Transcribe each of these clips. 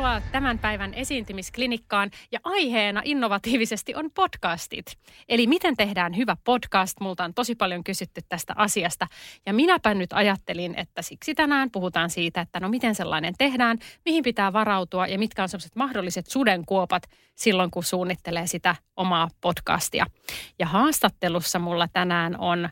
Tervetuloa tämän päivän esiintymisklinikkaan ja aiheena innovatiivisesti on podcastit. Eli miten tehdään hyvä podcast? Multa on tosi paljon kysytty tästä asiasta ja minäpä nyt ajattelin, että siksi tänään puhutaan siitä, että no miten sellainen tehdään, mihin pitää varautua ja mitkä on sellaiset mahdolliset sudenkuopat silloin, kun suunnittelee sitä omaa podcastia. Ja haastattelussa mulla tänään on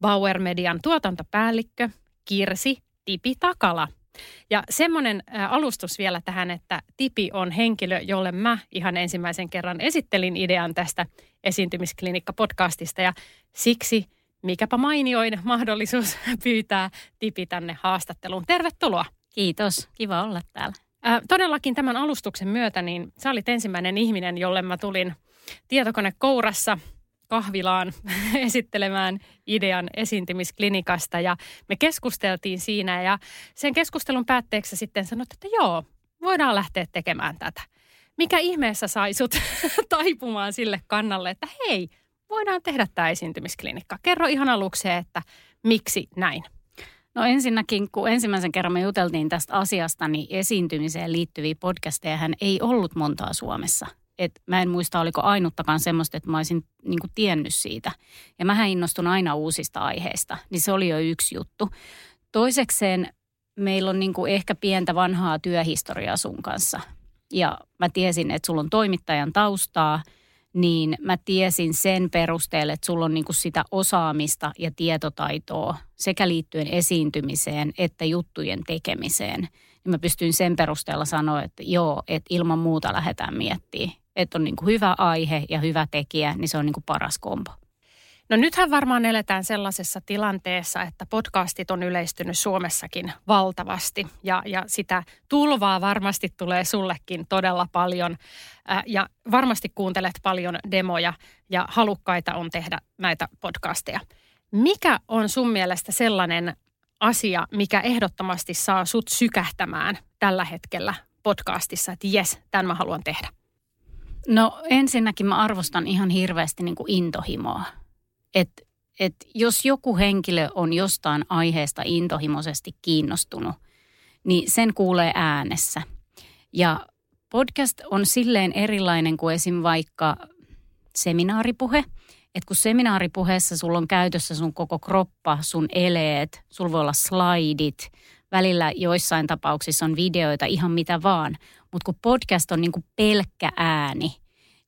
Bauer Median tuotantopäällikkö Kirsi Tipi Takala – ja semmoinen alustus vielä tähän, että Tipi on henkilö, jolle mä ihan ensimmäisen kerran esittelin idean tästä esiintymisklinikka-podcastista ja siksi mikäpä mainioin mahdollisuus pyytää Tipi tänne haastatteluun. Tervetuloa. Kiitos, kiva olla täällä. Ää, todellakin tämän alustuksen myötä, niin sä olit ensimmäinen ihminen, jolle mä tulin tietokone kourassa – kahvilaan esittelemään idean esiintymisklinikasta ja me keskusteltiin siinä ja sen keskustelun päätteeksi sitten sanoit, että joo, voidaan lähteä tekemään tätä. Mikä ihmeessä sai sut taipumaan sille kannalle, että hei, voidaan tehdä tämä esiintymisklinikka. Kerro ihan aluksi, että miksi näin? No ensinnäkin, kun ensimmäisen kerran me juteltiin tästä asiasta, niin esiintymiseen liittyviä podcasteja hän ei ollut montaa Suomessa – että mä en muista, oliko ainuttakaan semmoista, että mä olisin niin kuin tiennyt siitä. Ja mähän innostun aina uusista aiheista, niin se oli jo yksi juttu. Toisekseen meillä on niin kuin ehkä pientä vanhaa työhistoriaa sun kanssa. Ja mä tiesin, että sulla on toimittajan taustaa, niin mä tiesin sen perusteella, että sulla on niin kuin sitä osaamista ja tietotaitoa sekä liittyen esiintymiseen että juttujen tekemiseen. Niin mä pystyin sen perusteella sanoa, että joo, että ilman muuta lähdetään miettimään että on niin kuin hyvä aihe ja hyvä tekijä, niin se on niin kuin paras kombo. No nythän varmaan eletään sellaisessa tilanteessa, että podcastit on yleistynyt Suomessakin valtavasti ja, ja sitä tulvaa varmasti tulee sullekin todella paljon äh, ja varmasti kuuntelet paljon demoja ja halukkaita on tehdä näitä podcasteja. Mikä on sun mielestä sellainen asia, mikä ehdottomasti saa sut sykähtämään tällä hetkellä podcastissa, että jes, tämän mä haluan tehdä? No ensinnäkin mä arvostan ihan hirveästi niin kuin intohimoa. Että et jos joku henkilö on jostain aiheesta intohimoisesti kiinnostunut, niin sen kuulee äänessä. Ja podcast on silleen erilainen kuin esim. vaikka seminaaripuhe. Että kun seminaaripuheessa sulla on käytössä sun koko kroppa, sun eleet, sulla voi olla slaidit, välillä joissain tapauksissa on videoita, ihan mitä vaan. Mutta kun podcast on niin kuin pelkkä ääni,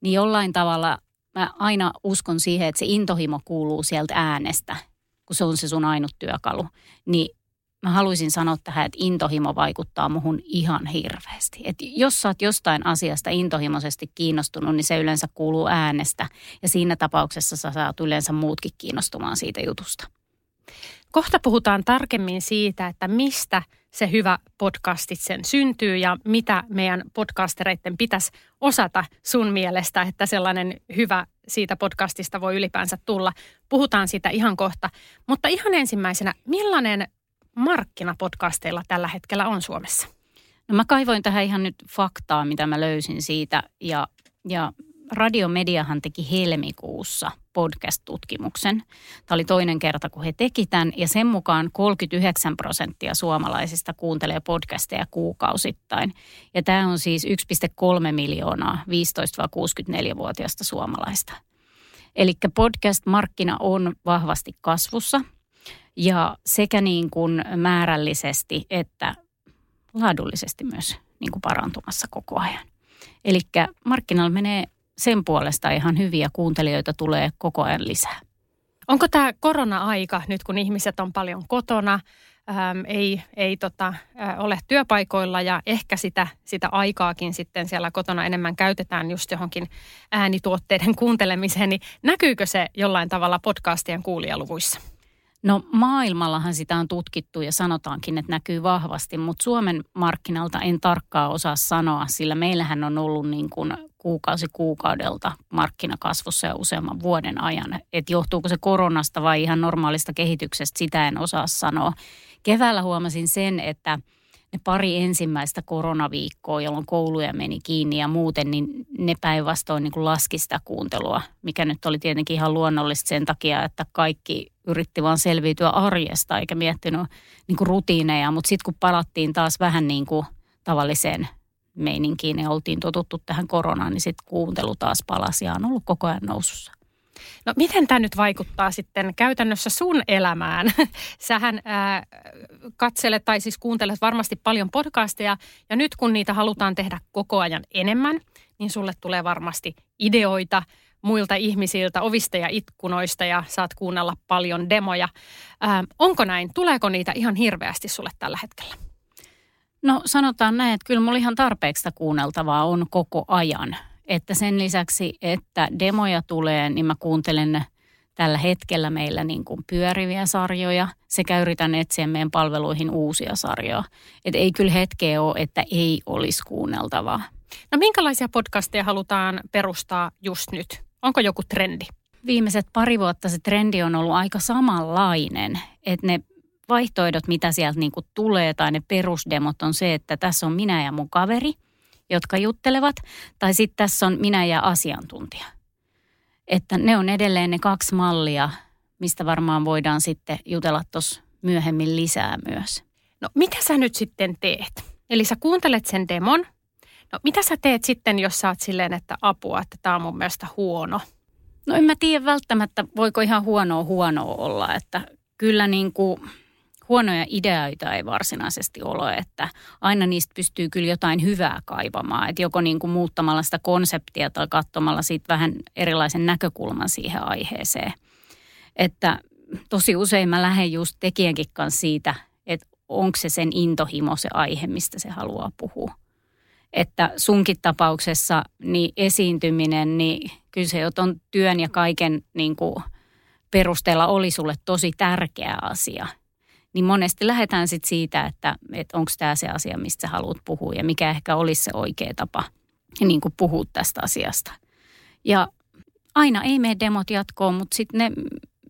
niin jollain tavalla mä aina uskon siihen, että se intohimo kuuluu sieltä äänestä, kun se on se sun ainut työkalu. Niin mä haluaisin sanoa tähän, että intohimo vaikuttaa muhun ihan hirveästi. Että jos sä oot jostain asiasta intohimoisesti kiinnostunut, niin se yleensä kuuluu äänestä. Ja siinä tapauksessa sä saat yleensä muutkin kiinnostumaan siitä jutusta. Kohta puhutaan tarkemmin siitä, että mistä se hyvä podcastit sen syntyy ja mitä meidän podcastereiden pitäisi osata sun mielestä, että sellainen hyvä siitä podcastista voi ylipäänsä tulla. Puhutaan siitä ihan kohta. Mutta ihan ensimmäisenä, millainen markkina podcasteilla tällä hetkellä on Suomessa? No mä kaivoin tähän ihan nyt faktaa, mitä mä löysin siitä ja, ja Radiomediahan teki helmikuussa podcast-tutkimuksen. Tämä oli toinen kerta, kun he teki tämän, ja sen mukaan 39 prosenttia suomalaisista kuuntelee podcasteja kuukausittain. Ja tämä on siis 1,3 miljoonaa 15-64-vuotiaista suomalaista. Eli podcast-markkina on vahvasti kasvussa, ja sekä niin kuin määrällisesti että laadullisesti myös niin kuin parantumassa koko ajan. Eli markkinoilla menee sen puolesta ihan hyviä kuuntelijoita tulee koko ajan lisää. Onko tämä korona-aika, nyt kun ihmiset on paljon kotona, äm, ei, ei tota, ä, ole työpaikoilla ja ehkä sitä, sitä aikaakin sitten siellä kotona enemmän käytetään just johonkin äänituotteiden kuuntelemiseen, niin näkyykö se jollain tavalla podcastien kuulijaluvuissa? No maailmallahan sitä on tutkittu ja sanotaankin, että näkyy vahvasti, mutta Suomen markkinalta en tarkkaa osaa sanoa, sillä meillähän on ollut niin kuin kuukausi kuukaudelta markkinakasvussa ja useamman vuoden ajan. Että johtuuko se koronasta vai ihan normaalista kehityksestä, sitä en osaa sanoa. Keväällä huomasin sen, että – ne pari ensimmäistä koronaviikkoa, jolloin kouluja meni kiinni ja muuten, niin ne päinvastoin niin laski sitä kuuntelua, mikä nyt oli tietenkin ihan luonnollista sen takia, että kaikki yritti vaan selviytyä arjesta eikä miettinyt niin kuin rutiineja, mutta sitten kun palattiin taas vähän niin kuin tavalliseen meininkiin ja oltiin totuttu tähän koronaan, niin sitten kuuntelu taas palasi ja on ollut koko ajan nousussa. No miten tämä nyt vaikuttaa sitten käytännössä sun elämään? Sähän ää, katselet tai siis kuuntelet varmasti paljon podcasteja ja nyt kun niitä halutaan tehdä koko ajan enemmän, niin sulle tulee varmasti ideoita muilta ihmisiltä, ovista ja ikkunoista ja saat kuunnella paljon demoja. Ää, onko näin? Tuleeko niitä ihan hirveästi sulle tällä hetkellä? No sanotaan näin, että kyllä mulla ihan tarpeeksi kuunneltavaa on koko ajan. Että sen lisäksi, että demoja tulee, niin mä kuuntelen tällä hetkellä meillä niin kuin pyöriviä sarjoja sekä yritän etsiä meidän palveluihin uusia sarjoja. Että ei kyllä hetkeä ole, että ei olisi kuunneltavaa. No minkälaisia podcasteja halutaan perustaa just nyt? Onko joku trendi? Viimeiset pari vuotta se trendi on ollut aika samanlainen, että ne vaihtoehdot, mitä sieltä niin kuin tulee tai ne perusdemot on se, että tässä on minä ja mun kaveri – jotka juttelevat, tai sitten tässä on minä ja asiantuntija. Että ne on edelleen ne kaksi mallia, mistä varmaan voidaan sitten jutella tuossa myöhemmin lisää myös. No mitä sä nyt sitten teet? Eli sä kuuntelet sen demon. No mitä sä teet sitten, jos sä oot silleen, että apua, että tämä on mun mielestä huono? No en mä tiedä välttämättä, voiko ihan huonoa huonoa olla, että kyllä niin kuin huonoja ideoita ei varsinaisesti ole, että aina niistä pystyy kyllä jotain hyvää kaivamaan, että joko niin kuin muuttamalla sitä konseptia tai katsomalla siitä vähän erilaisen näkökulman siihen aiheeseen. Että tosi usein mä lähden just tekijänkin kanssa siitä, että onko se sen intohimo se aihe, mistä se haluaa puhua. Että sunkin tapauksessa niin esiintyminen, niin kyllä se on työn ja kaiken niin kuin perusteella oli sulle tosi tärkeä asia – niin monesti lähdetään sitten siitä, että, että onko tämä se asia, mistä haluat puhua ja mikä ehkä olisi se oikea tapa niin kuin puhua tästä asiasta. Ja aina ei mene demot jatkoon, mutta sitten ne,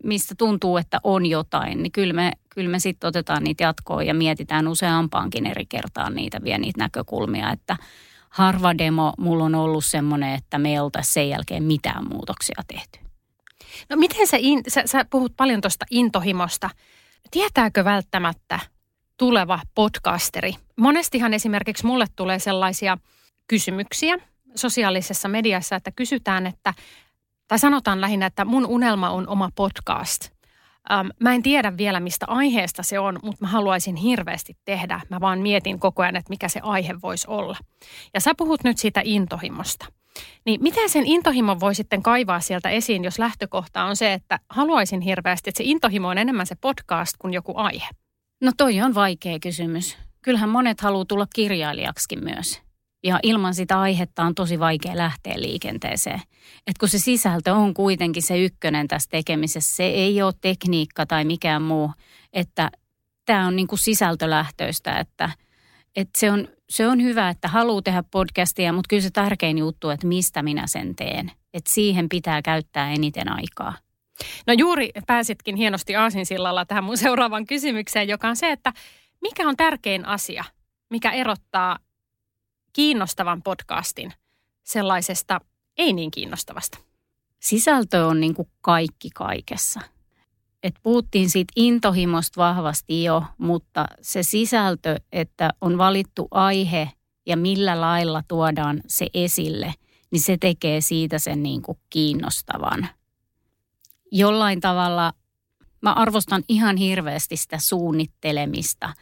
mistä tuntuu, että on jotain, niin kyllä me, kyllä me sitten otetaan niitä jatkoon ja mietitään useampaankin eri kertaan niitä, vie niitä näkökulmia, että harva demo mulla on ollut semmoinen, että me ei sen jälkeen mitään muutoksia tehty. No miten sä, in, sä, sä puhut paljon tuosta intohimosta – tietääkö välttämättä tuleva podcasteri? Monestihan esimerkiksi mulle tulee sellaisia kysymyksiä sosiaalisessa mediassa, että kysytään, että, tai sanotaan lähinnä, että mun unelma on oma podcast. Ähm, mä en tiedä vielä, mistä aiheesta se on, mutta mä haluaisin hirveästi tehdä. Mä vaan mietin koko ajan, että mikä se aihe voisi olla. Ja sä puhut nyt siitä intohimosta. Niin miten sen intohimon voi sitten kaivaa sieltä esiin, jos lähtökohta on se, että haluaisin hirveästi, että se intohimo on enemmän se podcast kuin joku aihe? No toi on vaikea kysymys. Kyllähän monet haluaa tulla kirjailijaksikin myös. Ja ilman sitä aihetta on tosi vaikea lähteä liikenteeseen. Et kun se sisältö on kuitenkin se ykkönen tässä tekemisessä, se ei ole tekniikka tai mikään muu, että tämä on niin kuin sisältölähtöistä, että, että se on se on hyvä, että haluaa tehdä podcastia, mutta kyllä se tärkein juttu, että mistä minä sen teen. Että siihen pitää käyttää eniten aikaa. No juuri pääsitkin hienosti aasinsillalla tähän mun seuraavaan kysymykseen, joka on se, että mikä on tärkein asia, mikä erottaa kiinnostavan podcastin sellaisesta ei niin kiinnostavasta? Sisältö on niin kuin kaikki kaikessa – että puhuttiin siitä intohimosta vahvasti jo, mutta se sisältö, että on valittu aihe ja millä lailla tuodaan se esille, niin se tekee siitä sen niin kuin kiinnostavan. Jollain tavalla mä arvostan ihan hirveästi sitä suunnittelemista.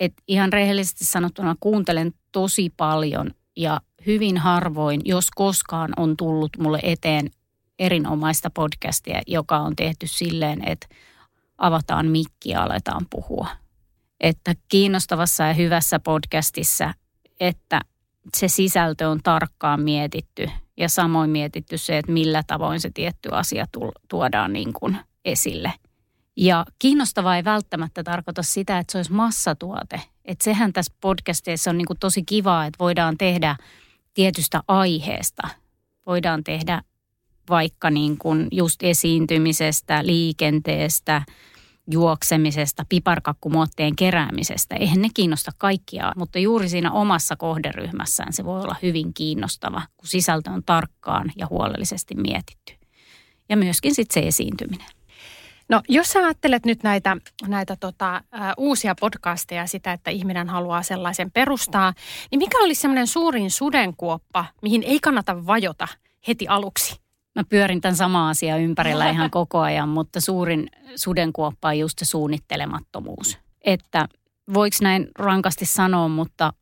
että ihan rehellisesti sanottuna kuuntelen tosi paljon ja hyvin harvoin, jos koskaan on tullut mulle eteen erinomaista podcastia, joka on tehty silleen, että avataan mikki ja aletaan puhua. Että kiinnostavassa ja hyvässä podcastissa, että se sisältö on tarkkaan mietitty ja samoin mietitty se, että millä tavoin se tietty asia tuodaan niin kuin esille. Ja kiinnostava ei välttämättä tarkoita sitä, että se olisi massatuote. Että sehän tässä podcasteissa on niin kuin tosi kivaa, että voidaan tehdä tietystä aiheesta. Voidaan tehdä vaikka niin kuin just esiintymisestä, liikenteestä, juoksemisesta, piparkakkumuotteen keräämisestä. Eihän ne kiinnosta kaikkia, mutta juuri siinä omassa kohderyhmässään se voi olla hyvin kiinnostava, kun sisältö on tarkkaan ja huolellisesti mietitty. Ja myöskin sitten se esiintyminen. No jos sä ajattelet nyt näitä, näitä tota, uusia podcasteja, sitä, että ihminen haluaa sellaisen perustaa, niin mikä olisi semmoinen suurin sudenkuoppa, mihin ei kannata vajota heti aluksi? Mä pyörin tämän sama asia ympärillä ihan koko ajan, mutta suurin sudenkuoppa on just se suunnittelemattomuus. Että voiko näin rankasti sanoa, mutta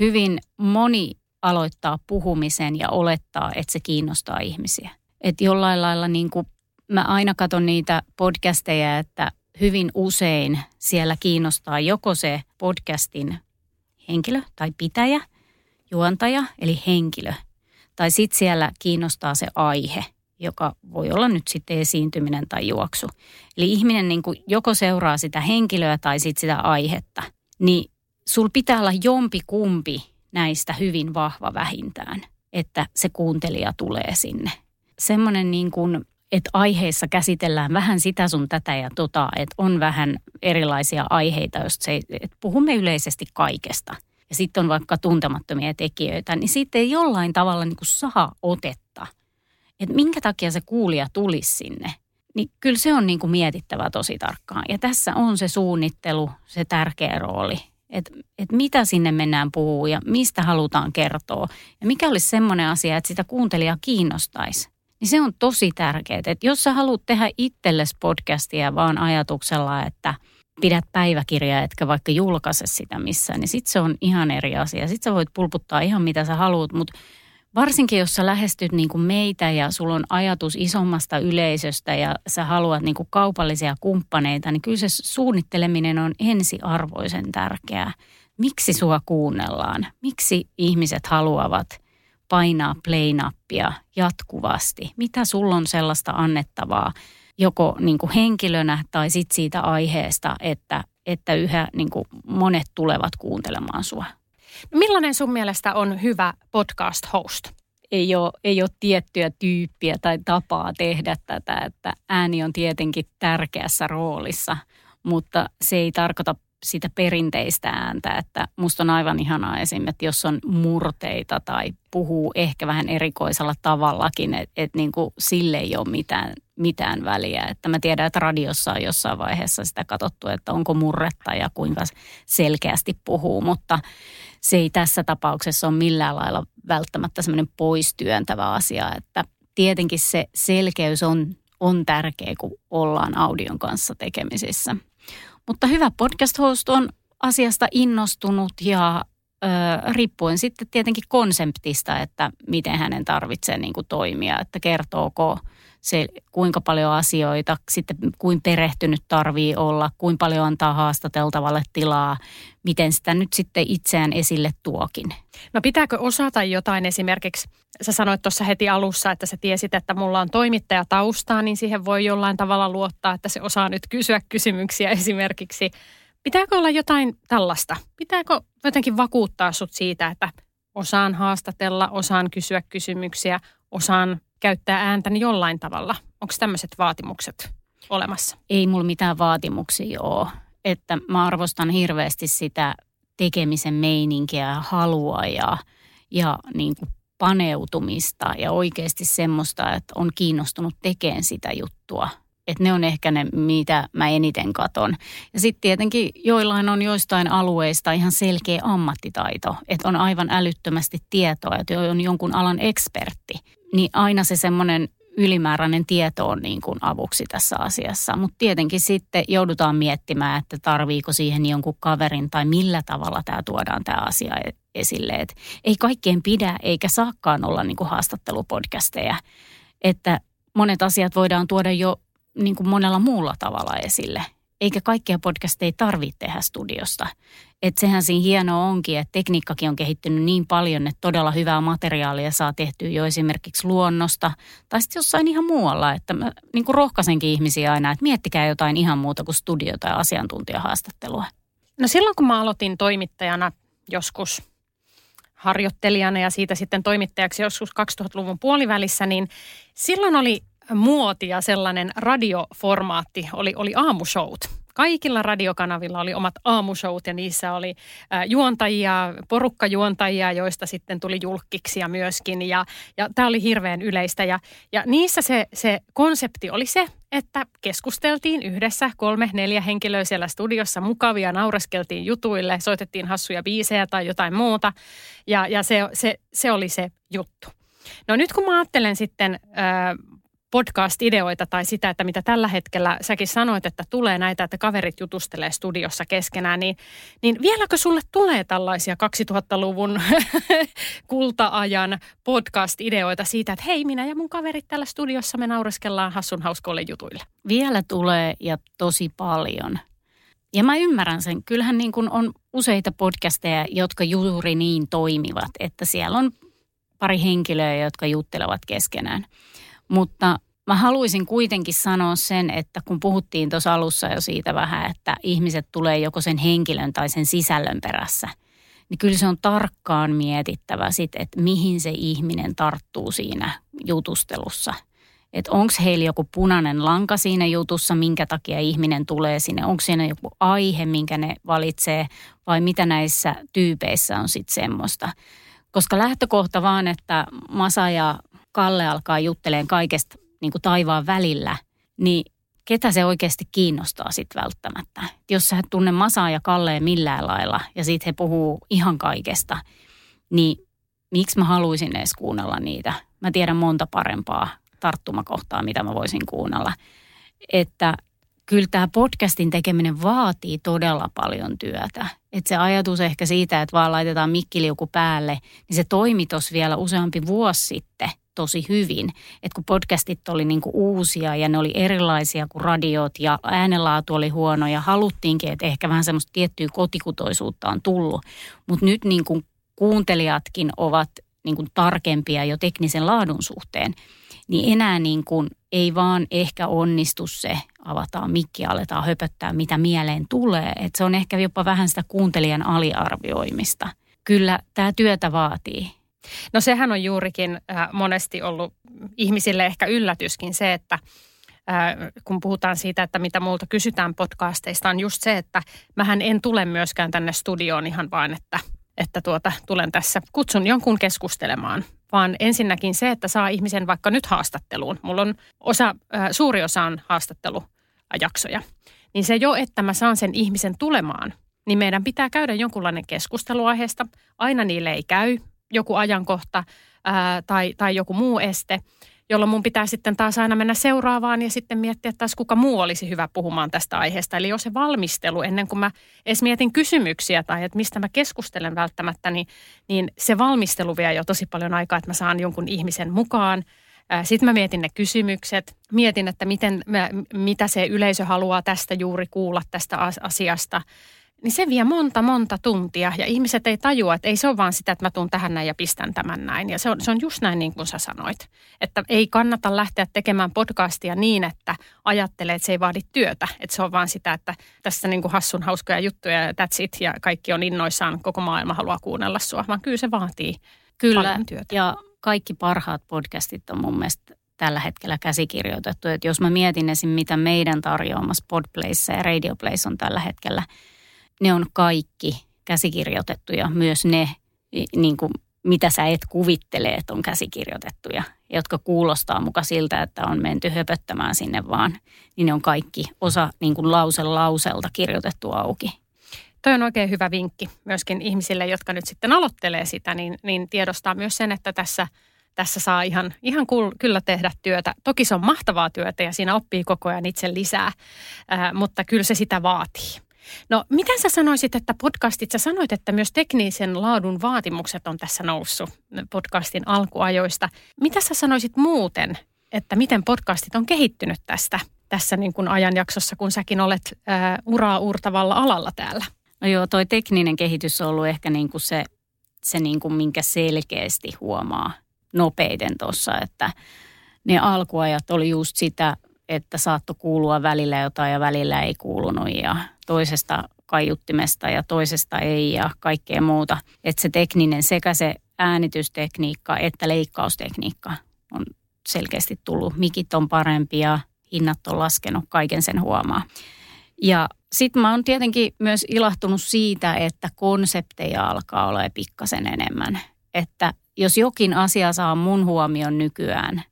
hyvin moni aloittaa puhumisen ja olettaa, että se kiinnostaa ihmisiä. Että jollain lailla niin kuin mä aina katson niitä podcasteja, että hyvin usein siellä kiinnostaa joko se podcastin henkilö tai pitäjä, juontaja eli henkilö. Tai sitten siellä kiinnostaa se aihe, joka voi olla nyt sitten esiintyminen tai juoksu. Eli ihminen niin kuin joko seuraa sitä henkilöä tai sitten sitä aihetta. Niin sul pitää olla jompi kumpi näistä hyvin vahva vähintään, että se kuuntelija tulee sinne. Semmoinen niin kuin että aiheissa käsitellään vähän sitä sun tätä ja tota, että on vähän erilaisia aiheita, jos se, että puhumme yleisesti kaikesta. Ja sitten on vaikka tuntemattomia tekijöitä, niin siitä ei jollain tavalla niin kuin saa otetta. Että minkä takia se kuulija tulisi sinne. Niin kyllä se on niin kuin mietittävä tosi tarkkaan. Ja tässä on se suunnittelu, se tärkeä rooli. Että et mitä sinne mennään puhuu ja mistä halutaan kertoa. Ja mikä olisi semmoinen asia, että sitä kuuntelijaa kiinnostaisi niin se on tosi tärkeää. Että jos sä haluat tehdä itsellesi podcastia vaan ajatuksella, että pidät päiväkirjaa, etkä vaikka julkaise sitä missään, niin sitten se on ihan eri asia. Sitten sä voit pulputtaa ihan mitä sä haluat, mutta varsinkin jos sä lähestyt niin kuin meitä ja sulla on ajatus isommasta yleisöstä ja sä haluat niin kuin kaupallisia kumppaneita, niin kyllä se suunnitteleminen on ensiarvoisen tärkeää. Miksi sua kuunnellaan? Miksi ihmiset haluavat – painaa play-nappia jatkuvasti? Mitä sulla on sellaista annettavaa joko niin kuin henkilönä tai sit siitä aiheesta, että, että yhä niin kuin monet tulevat kuuntelemaan sua? Millainen sun mielestä on hyvä podcast host? Ei ole, ei ole tiettyä tyyppiä tai tapaa tehdä tätä, että ääni on tietenkin tärkeässä roolissa, mutta se ei tarkoita sitä perinteistä ääntä, että musta on aivan ihanaa esim. että jos on murteita tai puhuu ehkä vähän erikoisella tavallakin, että et niin sille ei ole mitään, mitään väliä. Että mä tiedän, että radiossa on jossain vaiheessa sitä katsottu, että onko murretta ja kuinka selkeästi puhuu, mutta se ei tässä tapauksessa ole millään lailla välttämättä semmoinen poistyöntävä asia, että tietenkin se selkeys on, on tärkeä, kun ollaan audion kanssa tekemisissä. Mutta hyvä podcast host on asiasta innostunut ja ö, riippuen sitten tietenkin konseptista, että miten hänen tarvitsee niin kuin toimia, että kertooko se, kuinka paljon asioita, sitten kuin perehtynyt tarvii olla, kuinka paljon antaa haastateltavalle tilaa, miten sitä nyt sitten itseään esille tuokin. No pitääkö osata jotain esimerkiksi, sä sanoit tuossa heti alussa, että sä tiesit, että mulla on toimittaja taustaa, niin siihen voi jollain tavalla luottaa, että se osaa nyt kysyä kysymyksiä esimerkiksi. Pitääkö olla jotain tällaista? Pitääkö jotenkin vakuuttaa sut siitä, että osaan haastatella, osaan kysyä kysymyksiä, osaan käyttää ääntäni jollain tavalla? Onko tämmöiset vaatimukset olemassa? Ei mulla mitään vaatimuksia ole. Että mä arvostan hirveästi sitä tekemisen meininkiä ja halua ja, ja niin kuin paneutumista ja oikeasti semmoista, että on kiinnostunut tekemään sitä juttua. Että ne on ehkä ne, mitä mä eniten katon. Ja sitten tietenkin joillain on joistain alueista ihan selkeä ammattitaito, että on aivan älyttömästi tietoa, että on jonkun alan ekspertti niin aina se semmoinen ylimääräinen tieto on niin kuin avuksi tässä asiassa. Mutta tietenkin sitten joudutaan miettimään, että tarviiko siihen jonkun kaverin tai millä tavalla tämä tuodaan tämä asia e- esille. Et ei kaikkien pidä eikä saakkaan olla niin kuin haastattelupodcasteja. Että monet asiat voidaan tuoda jo niin kuin monella muulla tavalla esille. eikä kaikkia podcasteja tarvitse tehdä studiosta. Että sehän siinä hienoa onkin, että tekniikkakin on kehittynyt niin paljon, että todella hyvää materiaalia saa tehtyä jo esimerkiksi luonnosta tai sitten jossain ihan muualla. Että mä niin kuin rohkaisenkin ihmisiä aina, että miettikää jotain ihan muuta kuin studio- tai asiantuntijahaastattelua. No silloin kun mä aloitin toimittajana joskus harjoittelijana ja siitä sitten toimittajaksi joskus 2000-luvun puolivälissä, niin silloin oli muotia sellainen radioformaatti, oli, oli aamushowt. Kaikilla radiokanavilla oli omat aamushowt ja niissä oli juontajia, porukkajuontajia, joista sitten tuli julkkiksia myöskin. Ja, ja tämä oli hirveän yleistä. Ja, ja niissä se, se konsepti oli se, että keskusteltiin yhdessä kolme, neljä henkilöä siellä studiossa mukavia, nauraskeltiin jutuille, soitettiin hassuja biisejä tai jotain muuta. Ja, ja se, se, se oli se juttu. No nyt kun mä ajattelen sitten podcast-ideoita tai sitä, että mitä tällä hetkellä säkin sanoit, että tulee näitä, että kaverit jutustelee studiossa keskenään, niin, niin vieläkö sulle tulee tällaisia 2000-luvun kulta-ajan podcast-ideoita siitä, että hei, minä ja mun kaverit täällä studiossa me naureskellaan hassun hauskoille jutuille? Vielä tulee ja tosi paljon. Ja mä ymmärrän sen. Kyllähän niin kuin on useita podcasteja, jotka juuri niin toimivat, että siellä on pari henkilöä, jotka juttelevat keskenään. Mutta mä haluaisin kuitenkin sanoa sen, että kun puhuttiin tuossa alussa jo siitä vähän, että ihmiset tulee joko sen henkilön tai sen sisällön perässä, niin kyllä se on tarkkaan mietittävä sit, että mihin se ihminen tarttuu siinä jutustelussa. Että onko heillä joku punainen lanka siinä jutussa, minkä takia ihminen tulee sinne, onko siinä joku aihe, minkä ne valitsee vai mitä näissä tyypeissä on sitten semmoista. Koska lähtökohta vaan, että Masa ja Kalle alkaa jutteleen kaikesta niin kuin taivaan välillä, niin ketä se oikeasti kiinnostaa sitten välttämättä. Jos sä et tunne Masaa ja Kalleen millään lailla ja sitten he puhuu ihan kaikesta, niin miksi mä haluaisin edes kuunnella niitä? Mä tiedän monta parempaa tarttumakohtaa, mitä mä voisin kuunnella. Että kyllä tämä podcastin tekeminen vaatii todella paljon työtä. Että se ajatus ehkä siitä, että vaan laitetaan mikkiliuku päälle, niin se toimi vielä useampi vuosi sitten – tosi hyvin. Että kun podcastit oli niin kuin uusia ja ne oli erilaisia kuin radiot ja äänenlaatu oli huono ja haluttiinkin, että ehkä vähän semmoista tiettyä kotikutoisuutta on tullut. Mutta nyt niin kuin kuuntelijatkin ovat niin kuin tarkempia jo teknisen laadun suhteen, niin enää niin kuin ei vaan ehkä onnistu se, avataan mikki aletaan höpöttää, mitä mieleen tulee. Et se on ehkä jopa vähän sitä kuuntelijan aliarvioimista. Kyllä tämä työtä vaatii. No sehän on juurikin äh, monesti ollut ihmisille ehkä yllätyskin se, että äh, kun puhutaan siitä, että mitä multa kysytään podcasteista, on just se, että mähän en tule myöskään tänne studioon ihan vaan, että, että tuota, tulen tässä, kutsun jonkun keskustelemaan, vaan ensinnäkin se, että saa ihmisen vaikka nyt haastatteluun. Mulla on osa, suuri osa on haastattelujaksoja. Niin se jo, että mä saan sen ihmisen tulemaan, niin meidän pitää käydä jonkunlainen keskustelu aiheesta. Aina niille ei käy joku ajankohta ää, tai, tai joku muu este, jolloin mun pitää sitten taas aina mennä seuraavaan ja sitten miettiä taas, kuka muu olisi hyvä puhumaan tästä aiheesta. Eli jos se valmistelu ennen kuin mä edes mietin kysymyksiä tai että mistä mä keskustelen välttämättä, niin, niin se valmistelu vie jo tosi paljon aikaa, että mä saan jonkun ihmisen mukaan. Sitten mä mietin ne kysymykset, mietin, että miten, mitä se yleisö haluaa tästä juuri kuulla tästä asiasta niin se vie monta, monta tuntia ja ihmiset ei tajua, että ei se ole vaan sitä, että mä tuun tähän näin ja pistän tämän näin. Ja se on, se on just näin niin kuin sä sanoit, että ei kannata lähteä tekemään podcastia niin, että ajattelee, että se ei vaadi työtä. Että se on vaan sitä, että tässä niin kuin hassun hauskoja juttuja ja that's it ja kaikki on innoissaan, koko maailma haluaa kuunnella sua, vaan kyllä se vaatii kyllä. paljon työtä. ja kaikki parhaat podcastit on mun mielestä tällä hetkellä käsikirjoitettu. Että jos mä mietin esim. mitä meidän tarjoamassa Podplace ja Radio Place on tällä hetkellä – ne on kaikki käsikirjoitettuja, myös ne, niin kuin, mitä sä et kuvittele, että on käsikirjoitettuja, jotka kuulostaa muka siltä, että on menty höpöttämään sinne vaan, niin ne on kaikki osa niin kuin lause lauselta kirjoitettu auki. Toi on oikein hyvä vinkki myöskin ihmisille, jotka nyt sitten aloittelee sitä, niin, niin tiedostaa myös sen, että tässä, tässä saa ihan, ihan kyllä tehdä työtä. Toki se on mahtavaa työtä ja siinä oppii koko ajan itse lisää, mutta kyllä se sitä vaatii. No, miten sä sanoisit, että podcastit, sä sanoit, että myös teknisen laadun vaatimukset on tässä noussut podcastin alkuajoista. Mitä sä sanoisit muuten, että miten podcastit on kehittynyt tästä, tässä niin kuin ajanjaksossa, kun säkin olet ää, uraa uurtavalla alalla täällä? No joo, toi tekninen kehitys on ollut ehkä niin kuin se, se niin kuin minkä selkeästi huomaa nopeiten tuossa, että ne alkuajat oli just sitä, että saatto kuulua välillä jotain ja välillä ei kuulunut ja toisesta kaiuttimesta ja toisesta ei ja kaikkea muuta. Että se tekninen sekä se äänitystekniikka että leikkaustekniikka on selkeästi tullut. Mikit on parempia, hinnat on laskenut, kaiken sen huomaa. Ja sitten mä oon tietenkin myös ilahtunut siitä, että konsepteja alkaa olla pikkasen enemmän. Että jos jokin asia saa mun huomion nykyään,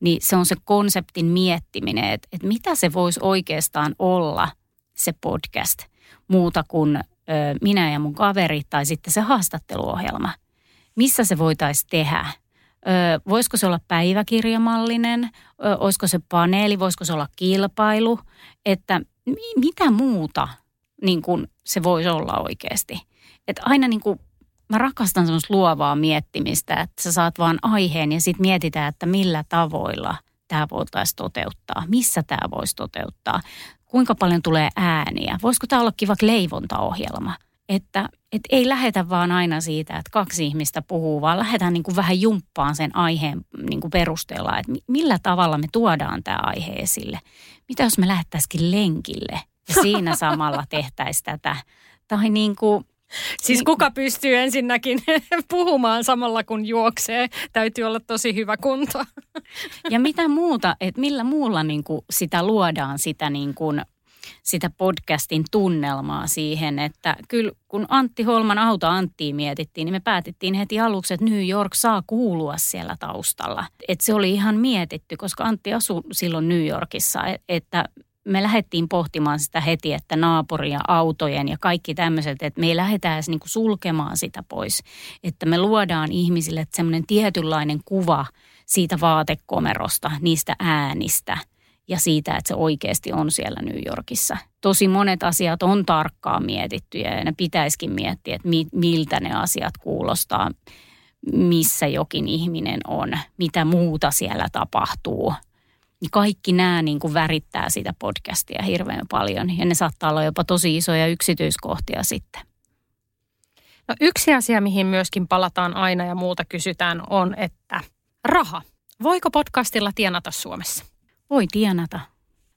niin se on se konseptin miettiminen, että, että mitä se voisi oikeastaan olla se podcast muuta kuin ö, minä ja mun kaveri tai sitten se haastatteluohjelma. Missä se voitaisiin tehdä? Ö, voisiko se olla päiväkirjamallinen? Ö, olisiko se paneeli? Voisiko se olla kilpailu? Että mitä muuta niin kuin se voisi olla oikeasti? Että aina niin kuin mä rakastan semmoista luovaa miettimistä, että sä saat vaan aiheen ja sitten mietitään, että millä tavoilla tämä voitaisiin toteuttaa, missä tämä voisi toteuttaa, kuinka paljon tulee ääniä, voisiko tämä olla kiva leivontaohjelma, että et ei lähetä vaan aina siitä, että kaksi ihmistä puhuu, vaan lähdetään niin kuin vähän jumppaan sen aiheen niin kuin perusteella, että millä tavalla me tuodaan tämä aihe esille. Mitä jos me lähettäisikin lenkille ja siinä samalla tehtäisiin tätä. Tai niin kuin, Siis kuka pystyy ensinnäkin puhumaan samalla kun juoksee? Täytyy olla tosi hyvä kunto. Ja mitä muuta, että millä muulla niin kuin sitä luodaan sitä, niin kuin, sitä podcastin tunnelmaa siihen, että kyllä kun Antti Holman auto Anttiin mietittiin, niin me päätettiin heti aluksi, että New York saa kuulua siellä taustalla. Että se oli ihan mietitty, koska Antti asui silloin New Yorkissa, että me lähdettiin pohtimaan sitä heti, että naapurin ja autojen ja kaikki tämmöiset, että me ei lähdetä edes niinku sulkemaan sitä pois. Että me luodaan ihmisille semmoinen tietynlainen kuva siitä vaatekomerosta, niistä äänistä ja siitä, että se oikeasti on siellä New Yorkissa. Tosi monet asiat on tarkkaan mietitty ja ne pitäisikin miettiä, että miltä ne asiat kuulostaa, missä jokin ihminen on, mitä muuta siellä tapahtuu – niin kaikki nämä niin kuin värittää sitä podcastia hirveän paljon ja ne saattaa olla jopa tosi isoja yksityiskohtia sitten. No yksi asia, mihin myöskin palataan aina ja muuta kysytään on, että raha. Voiko podcastilla tienata Suomessa? Voi tienata.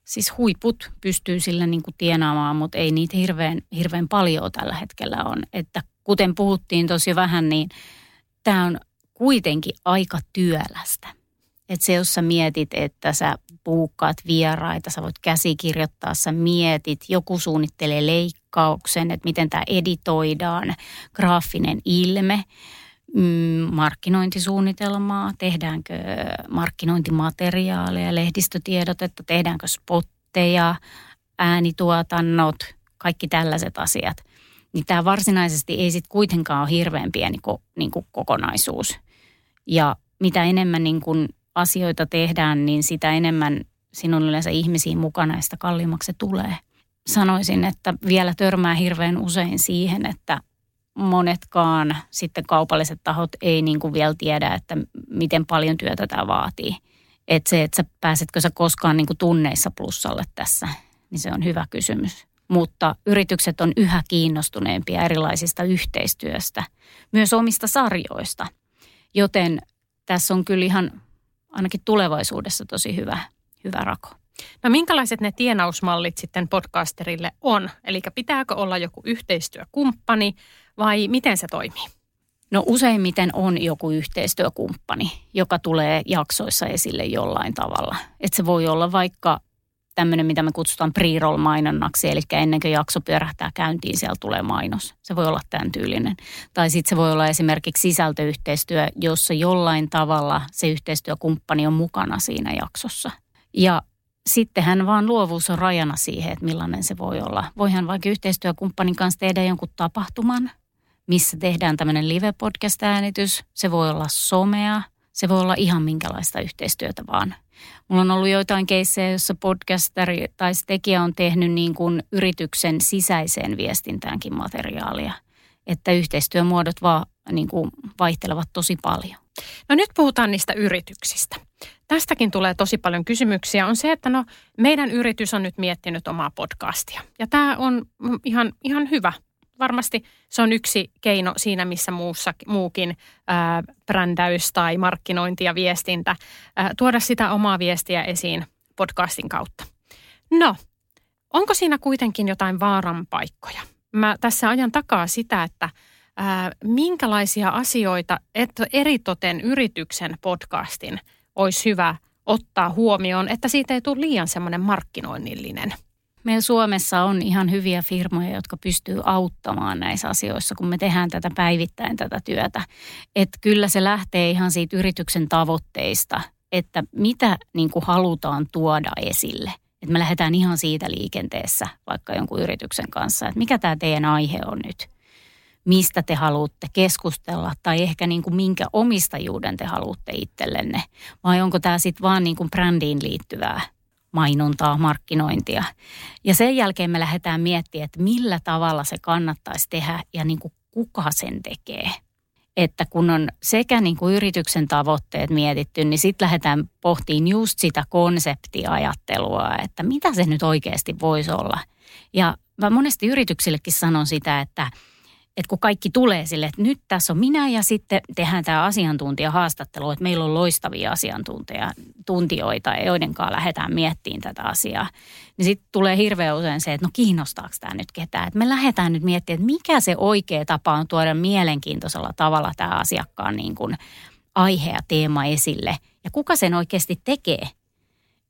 Siis huiput pystyy sillä niin kuin tienaamaan, mutta ei niitä hirveän, hirveän paljon tällä hetkellä on. Että kuten puhuttiin tosi vähän, niin tämä on kuitenkin aika työlästä. Että se, jos sä mietit, että sä puukkaat vieraita, sä voit käsikirjoittaa, sä mietit, joku suunnittelee leikkauksen, että miten tämä editoidaan, graafinen ilme, mm, markkinointisuunnitelmaa, tehdäänkö markkinointimateriaaleja, lehdistötiedotetta, tehdäänkö spotteja, äänituotannot, kaikki tällaiset asiat. Niin tämä varsinaisesti ei sitten kuitenkaan ole hirveän pieni ko, niin kuin kokonaisuus. Ja mitä enemmän niin kuin asioita tehdään, niin sitä enemmän sinun yleensä ihmisiä mukana ja sitä kalliimmaksi se tulee. Sanoisin, että vielä törmää hirveän usein siihen, että monetkaan sitten kaupalliset tahot ei niin kuin vielä tiedä, että miten paljon työtä tämä vaatii. Että se, että sä pääsetkö sä koskaan niin kuin tunneissa plussalle tässä, niin se on hyvä kysymys. Mutta yritykset on yhä kiinnostuneempia erilaisista yhteistyöstä, myös omista sarjoista. Joten tässä on kyllä ihan ainakin tulevaisuudessa tosi hyvä, hyvä rako. No minkälaiset ne tienausmallit sitten podcasterille on? Eli pitääkö olla joku yhteistyökumppani vai miten se toimii? No useimmiten on joku yhteistyökumppani, joka tulee jaksoissa esille jollain tavalla. Et se voi olla vaikka tämmöinen, mitä me kutsutaan pre-roll-mainonnaksi, eli ennen kuin jakso pyörähtää käyntiin, siellä tulee mainos. Se voi olla tämän tyylinen. Tai sitten se voi olla esimerkiksi sisältöyhteistyö, jossa jollain tavalla se yhteistyökumppani on mukana siinä jaksossa. Ja sittenhän vaan luovuus on rajana siihen, että millainen se voi olla. Voihan vaikka yhteistyökumppanin kanssa tehdä jonkun tapahtuman, missä tehdään tämmöinen live-podcast-äänitys. Se voi olla somea, se voi olla ihan minkälaista yhteistyötä vaan – Mulla on ollut joitain keissejä, joissa podcasteri tai tekijä on tehnyt niin kuin yrityksen sisäiseen viestintäänkin materiaalia. Että yhteistyömuodot vaan niin kuin vaihtelevat tosi paljon. No nyt puhutaan niistä yrityksistä. tästäkin tulee tosi paljon kysymyksiä, on se, että no meidän yritys on nyt miettinyt omaa podcastia. Ja tämä on ihan, ihan hyvä. Varmasti se on yksi keino siinä, missä muussa, muukin ää, brändäys tai markkinointi ja viestintä, ää, tuoda sitä omaa viestiä esiin podcastin kautta. No, onko siinä kuitenkin jotain vaaran paikkoja? Mä tässä ajan takaa sitä, että ää, minkälaisia asioita että eritoten yrityksen podcastin olisi hyvä ottaa huomioon, että siitä ei tule liian semmoinen markkinoinnillinen. Meillä Suomessa on ihan hyviä firmoja, jotka pystyy auttamaan näissä asioissa, kun me tehdään tätä päivittäin tätä työtä. Että kyllä se lähtee ihan siitä yrityksen tavoitteista, että mitä niin kuin halutaan tuoda esille. Että me lähdetään ihan siitä liikenteessä vaikka jonkun yrityksen kanssa, että mikä tämä teidän aihe on nyt – mistä te haluatte keskustella tai ehkä niin kuin minkä omistajuuden te haluatte itsellenne. Vai onko tämä sitten vaan niin kuin brändiin liittyvää mainontaa, markkinointia. Ja sen jälkeen me lähdetään miettimään, että millä tavalla se kannattaisi tehdä ja niin kuin kuka sen tekee. Että kun on sekä niin kuin yrityksen tavoitteet mietitty, niin sitten lähdetään pohtiin just sitä konseptiajattelua, että mitä se nyt oikeasti voisi olla. Ja mä monesti yrityksillekin sanon sitä, että – että kun kaikki tulee sille, että nyt tässä on minä ja sitten tehdään tämä asiantuntijahaastattelu, että meillä on loistavia asiantuntijoita, joiden kanssa lähdetään miettimään tätä asiaa. Niin sitten tulee hirveän usein se, että no kiinnostaako tämä nyt ketään. Että me lähdetään nyt miettimään, että mikä se oikea tapa on tuoda mielenkiintoisella tavalla tämä asiakkaan niin kuin aihe ja teema esille. Ja kuka sen oikeasti tekee.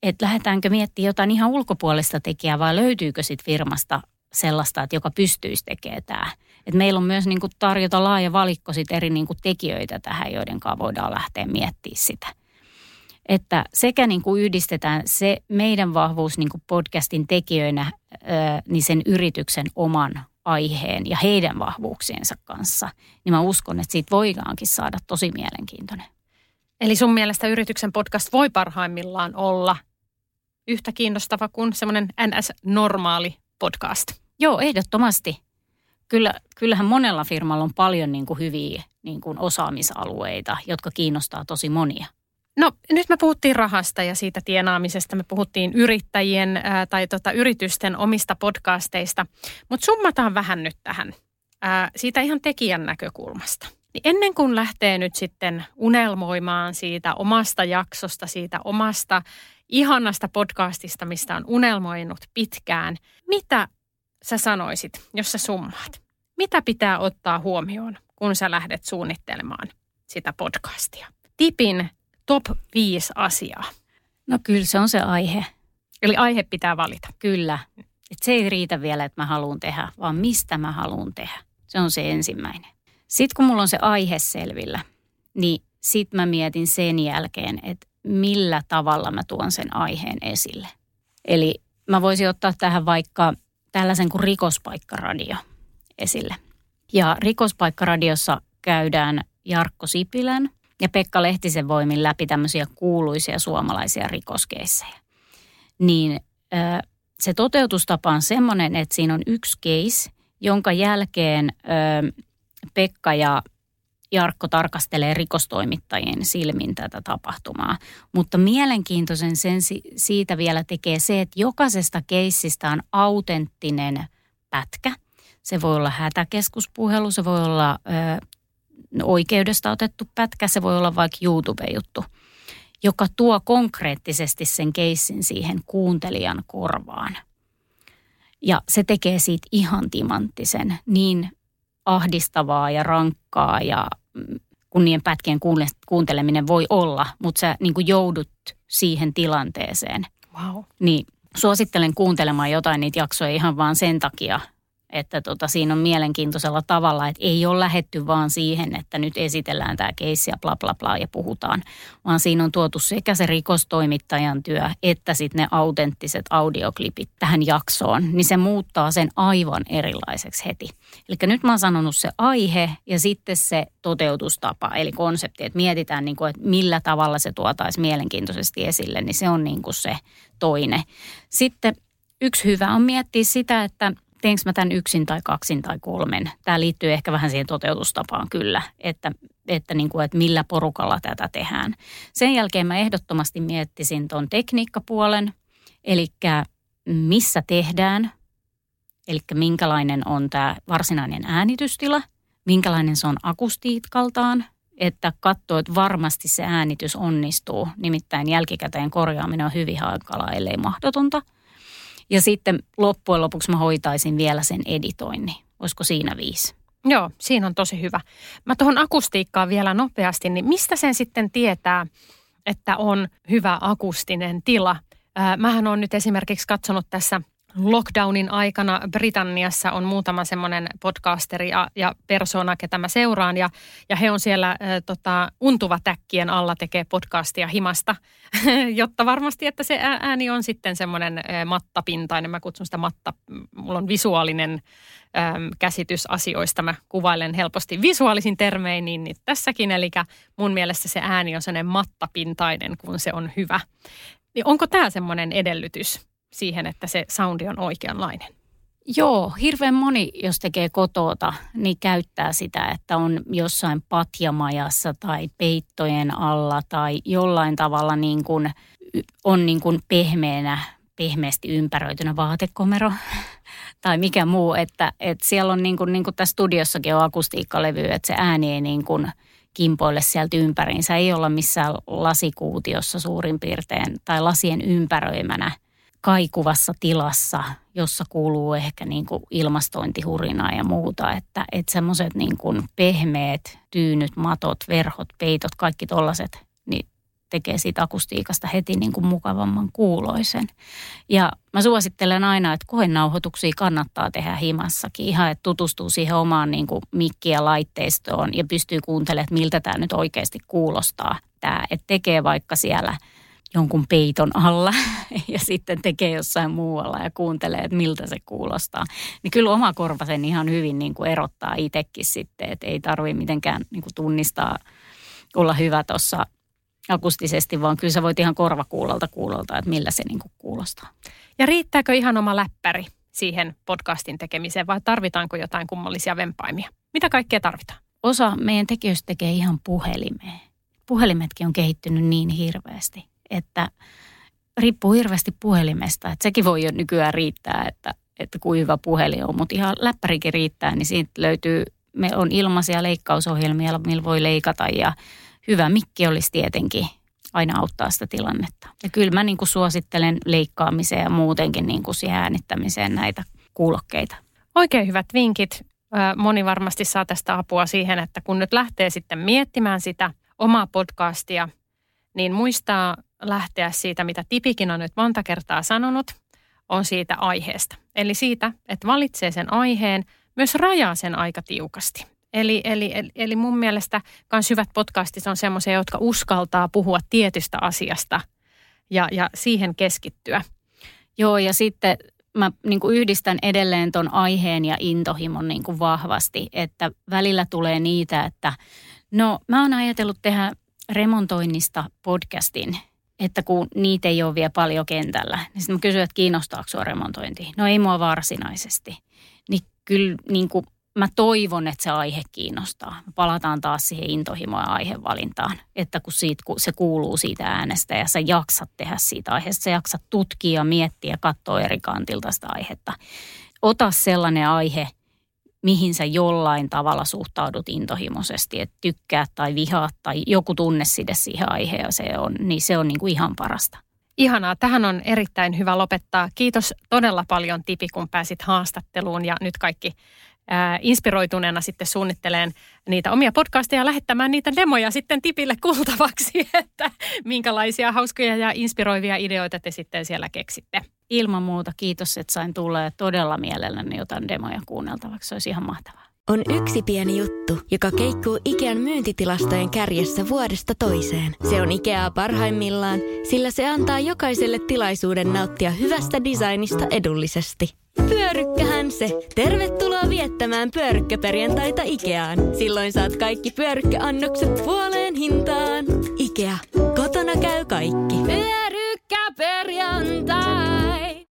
Että lähdetäänkö miettimään jotain ihan ulkopuolista tekijää vai löytyykö sitten firmasta sellaista, että joka pystyisi tekemään tämä. Et meillä on myös niin kuin tarjota laaja valikko sit eri niin kuin tekijöitä tähän, joiden kanssa voidaan lähteä miettimään sitä. Että sekä niin kuin yhdistetään se meidän vahvuus niin kuin podcastin tekijöinä niin sen yrityksen oman aiheen ja heidän vahvuuksiensa kanssa, niin mä uskon, että siitä voidaankin saada tosi mielenkiintoinen. Eli sun mielestä yrityksen podcast voi parhaimmillaan olla yhtä kiinnostava kuin semmoinen NS-normaali podcast? Joo, ehdottomasti. Kyllä, kyllähän monella firmalla on paljon niin kuin hyviä niin kuin osaamisalueita, jotka kiinnostaa tosi monia. No nyt me puhuttiin rahasta ja siitä tienaamisesta, me puhuttiin yrittäjien ää, tai tota, yritysten omista podcasteista, mutta summataan vähän nyt tähän ää, siitä ihan tekijän näkökulmasta. Niin ennen kuin lähtee nyt sitten unelmoimaan siitä omasta jaksosta, siitä omasta ihanasta podcastista, mistä on unelmoinut pitkään, mitä sä sanoisit, jos sä summaat? Mitä pitää ottaa huomioon, kun sä lähdet suunnittelemaan sitä podcastia? Tipin top 5 asiaa. No kyllä se on se aihe. Eli aihe pitää valita. Kyllä. Et se ei riitä vielä, että mä haluan tehdä, vaan mistä mä haluan tehdä. Se on se ensimmäinen. Sitten kun mulla on se aihe selvillä, niin sit mä mietin sen jälkeen, että millä tavalla mä tuon sen aiheen esille. Eli mä voisin ottaa tähän vaikka tällaisen kuin rikospaikkaradio esille. Ja rikospaikkaradiossa käydään Jarkko Sipilän ja Pekka Lehtisen voimin läpi tämmöisiä kuuluisia suomalaisia rikoskeissejä. Niin se toteutustapa on semmoinen, että siinä on yksi case, jonka jälkeen Pekka ja Jarkko tarkastelee rikostoimittajien silmin tätä tapahtumaa. Mutta mielenkiintoisen sen siitä vielä tekee se, että jokaisesta keissistä on autenttinen pätkä. Se voi olla hätäkeskuspuhelu, se voi olla ö, oikeudesta otettu pätkä, se voi olla vaikka YouTube-juttu, joka tuo konkreettisesti sen keissin siihen kuuntelijan korvaan. Ja se tekee siitä ihan timanttisen niin ahdistavaa ja rankkaa ja mm, kun niiden pätkien kuunteleminen voi olla, mutta sä niin kuin joudut siihen tilanteeseen. Wow. Niin suosittelen kuuntelemaan jotain niitä jaksoja ihan vaan sen takia, että tota, siinä on mielenkiintoisella tavalla, että ei ole lähetty vaan siihen, että nyt esitellään tämä keissi ja bla bla bla ja puhutaan, vaan siinä on tuotu sekä se rikostoimittajan työ että sitten ne autenttiset audioklipit tähän jaksoon, niin se muuttaa sen aivan erilaiseksi heti. Eli nyt mä oon sanonut se aihe ja sitten se toteutustapa, eli konsepti, että mietitään niin kuin, että millä tavalla se tuotaisi mielenkiintoisesti esille, niin se on niin kuin se toinen. Sitten yksi hyvä on miettiä sitä, että – teenkö mä tämän yksin tai kaksin tai kolmen. Tämä liittyy ehkä vähän siihen toteutustapaan kyllä, että että, niin kuin, että millä porukalla tätä tehdään. Sen jälkeen mä ehdottomasti miettisin tuon tekniikkapuolen, eli missä tehdään, eli minkälainen on tämä varsinainen äänitystila, minkälainen se on akustiikaltaan, että katsoo, että varmasti se äänitys onnistuu. Nimittäin jälkikäteen korjaaminen on hyvin hankalaa, ellei mahdotonta. Ja sitten loppujen lopuksi mä hoitaisin vielä sen editoinnin. Olisiko siinä viisi? Joo, siinä on tosi hyvä. Mä tuohon akustiikkaan vielä nopeasti, niin mistä sen sitten tietää, että on hyvä akustinen tila? Mähän on nyt esimerkiksi katsonut tässä – lockdownin aikana Britanniassa on muutama semmoinen podcasteri ja, ja persona, ketä mä seuraan. Ja, ja he on siellä ä, tota, untuva täkkien alla tekee podcastia himasta, jotta varmasti, että se ääni on sitten semmoinen ä, mattapintainen. Mä kutsun sitä matta, mulla on visuaalinen käsitys asioista. Mä kuvailen helposti visuaalisin termein, niin, niin tässäkin. Eli mun mielestä se ääni on semmoinen mattapintainen, kun se on hyvä. Niin onko tämä semmoinen edellytys? Siihen, että se soundi on oikeanlainen? Joo, hirveän moni, jos tekee kotota, niin käyttää sitä, että on jossain patjamajassa tai peittojen alla tai jollain tavalla niin kuin, on niin kuin pehmeänä, pehmeästi ympäröitynä vaatekomero tai mikä muu, että, että siellä on niin kuin, niin kuin tässä studiossakin on akustiikkalevy, että se ääni ei niin kuin kimpoille sieltä ympäriinsä, ei olla missään lasikuutiossa suurin piirtein tai lasien ympäröimänä – kaikuvassa tilassa, jossa kuuluu ehkä niin kuin ilmastointihurinaa ja muuta. Että, että semmoiset niin kuin pehmeät tyynyt, matot, verhot, peitot, kaikki tollaset, niin tekee siitä akustiikasta heti niin kuin mukavamman kuuloisen. Ja mä suosittelen aina, että koenauhoituksia kannattaa tehdä himassakin. Ihan, että tutustuu siihen omaan niin kuin mikki- ja laitteistoon ja pystyy kuuntelemaan, että miltä tämä nyt oikeasti kuulostaa. Tämä, että tekee vaikka siellä – jonkun peiton alla ja sitten tekee jossain muualla ja kuuntelee, että miltä se kuulostaa. Niin kyllä oma korva sen ihan hyvin niin kuin erottaa itsekin sitten, että ei tarvitse mitenkään niin kuin tunnistaa, olla hyvä tuossa akustisesti, vaan kyllä sä voit ihan korvakuulolta kuulolta, että millä se niin kuin kuulostaa. Ja riittääkö ihan oma läppäri siihen podcastin tekemiseen vai tarvitaanko jotain kummallisia vempaimia? Mitä kaikkea tarvitaan? Osa meidän tekijöistä tekee ihan puhelimeen. Puhelimetkin on kehittynyt niin hirveästi että riippuu hirveästi puhelimesta. Että sekin voi jo nykyään riittää, että, että kuin hyvä puhelin on, mutta ihan läppärikin riittää, niin siitä löytyy, me on ilmaisia leikkausohjelmia, millä voi leikata ja hyvä mikki olisi tietenkin aina auttaa sitä tilannetta. Ja kyllä mä niin kuin suosittelen leikkaamiseen ja muutenkin niin kuin siihen äänittämiseen näitä kuulokkeita. Oikein hyvät vinkit. Moni varmasti saa tästä apua siihen, että kun nyt lähtee sitten miettimään sitä omaa podcastia, niin muistaa lähteä siitä, mitä Tipikin on nyt monta kertaa sanonut, on siitä aiheesta. Eli siitä, että valitsee sen aiheen, myös rajaa sen aika tiukasti. Eli, eli, eli, eli mun mielestä myös hyvät podcastit on semmoisia, jotka uskaltaa puhua tietystä asiasta ja, ja siihen keskittyä. Joo, ja sitten mä niin kuin yhdistän edelleen ton aiheen ja intohimon niin kuin vahvasti, että välillä tulee niitä, että no mä oon ajatellut tehdä remontoinnista podcastin että kun niitä ei ole vielä paljon kentällä, niin sitten mä kysyin, että kiinnostaako sua remontointi? No ei mua varsinaisesti. Niin kyllä niin kuin mä toivon, että se aihe kiinnostaa. Me palataan taas siihen intohimoa ja aihevalintaan, että kun, siitä, kun se kuuluu siitä äänestä ja sä jaksat tehdä siitä aiheesta, sä jaksat tutkia, miettiä ja katsoa eri kantilta sitä aihetta. Ota sellainen aihe, mihin sä jollain tavalla suhtaudut intohimoisesti, että tykkää tai vihaa tai joku tunne siihen aiheeseen on, niin se on niin kuin ihan parasta. Ihanaa. Tähän on erittäin hyvä lopettaa. Kiitos todella paljon Tipi, kun pääsit haastatteluun ja nyt kaikki ää, inspiroituneena sitten suunnitteleen niitä omia podcasteja ja lähettämään niitä demoja sitten Tipille kuultavaksi, että minkälaisia hauskoja ja inspiroivia ideoita te sitten siellä keksitte ilman muuta kiitos, että sain tulla ja todella mielelläni jotain demoja kuunneltavaksi. Se olisi ihan mahtavaa. On yksi pieni juttu, joka keikkuu Ikean myyntitilastojen kärjessä vuodesta toiseen. Se on Ikeaa parhaimmillaan, sillä se antaa jokaiselle tilaisuuden nauttia hyvästä designista edullisesti. Pyörykkähän se! Tervetuloa viettämään pyörykkäperjantaita Ikeaan. Silloin saat kaikki pyörykkäannokset puoleen hintaan. Ikea, kotona käy kaikki. Pyörykkäperjantai!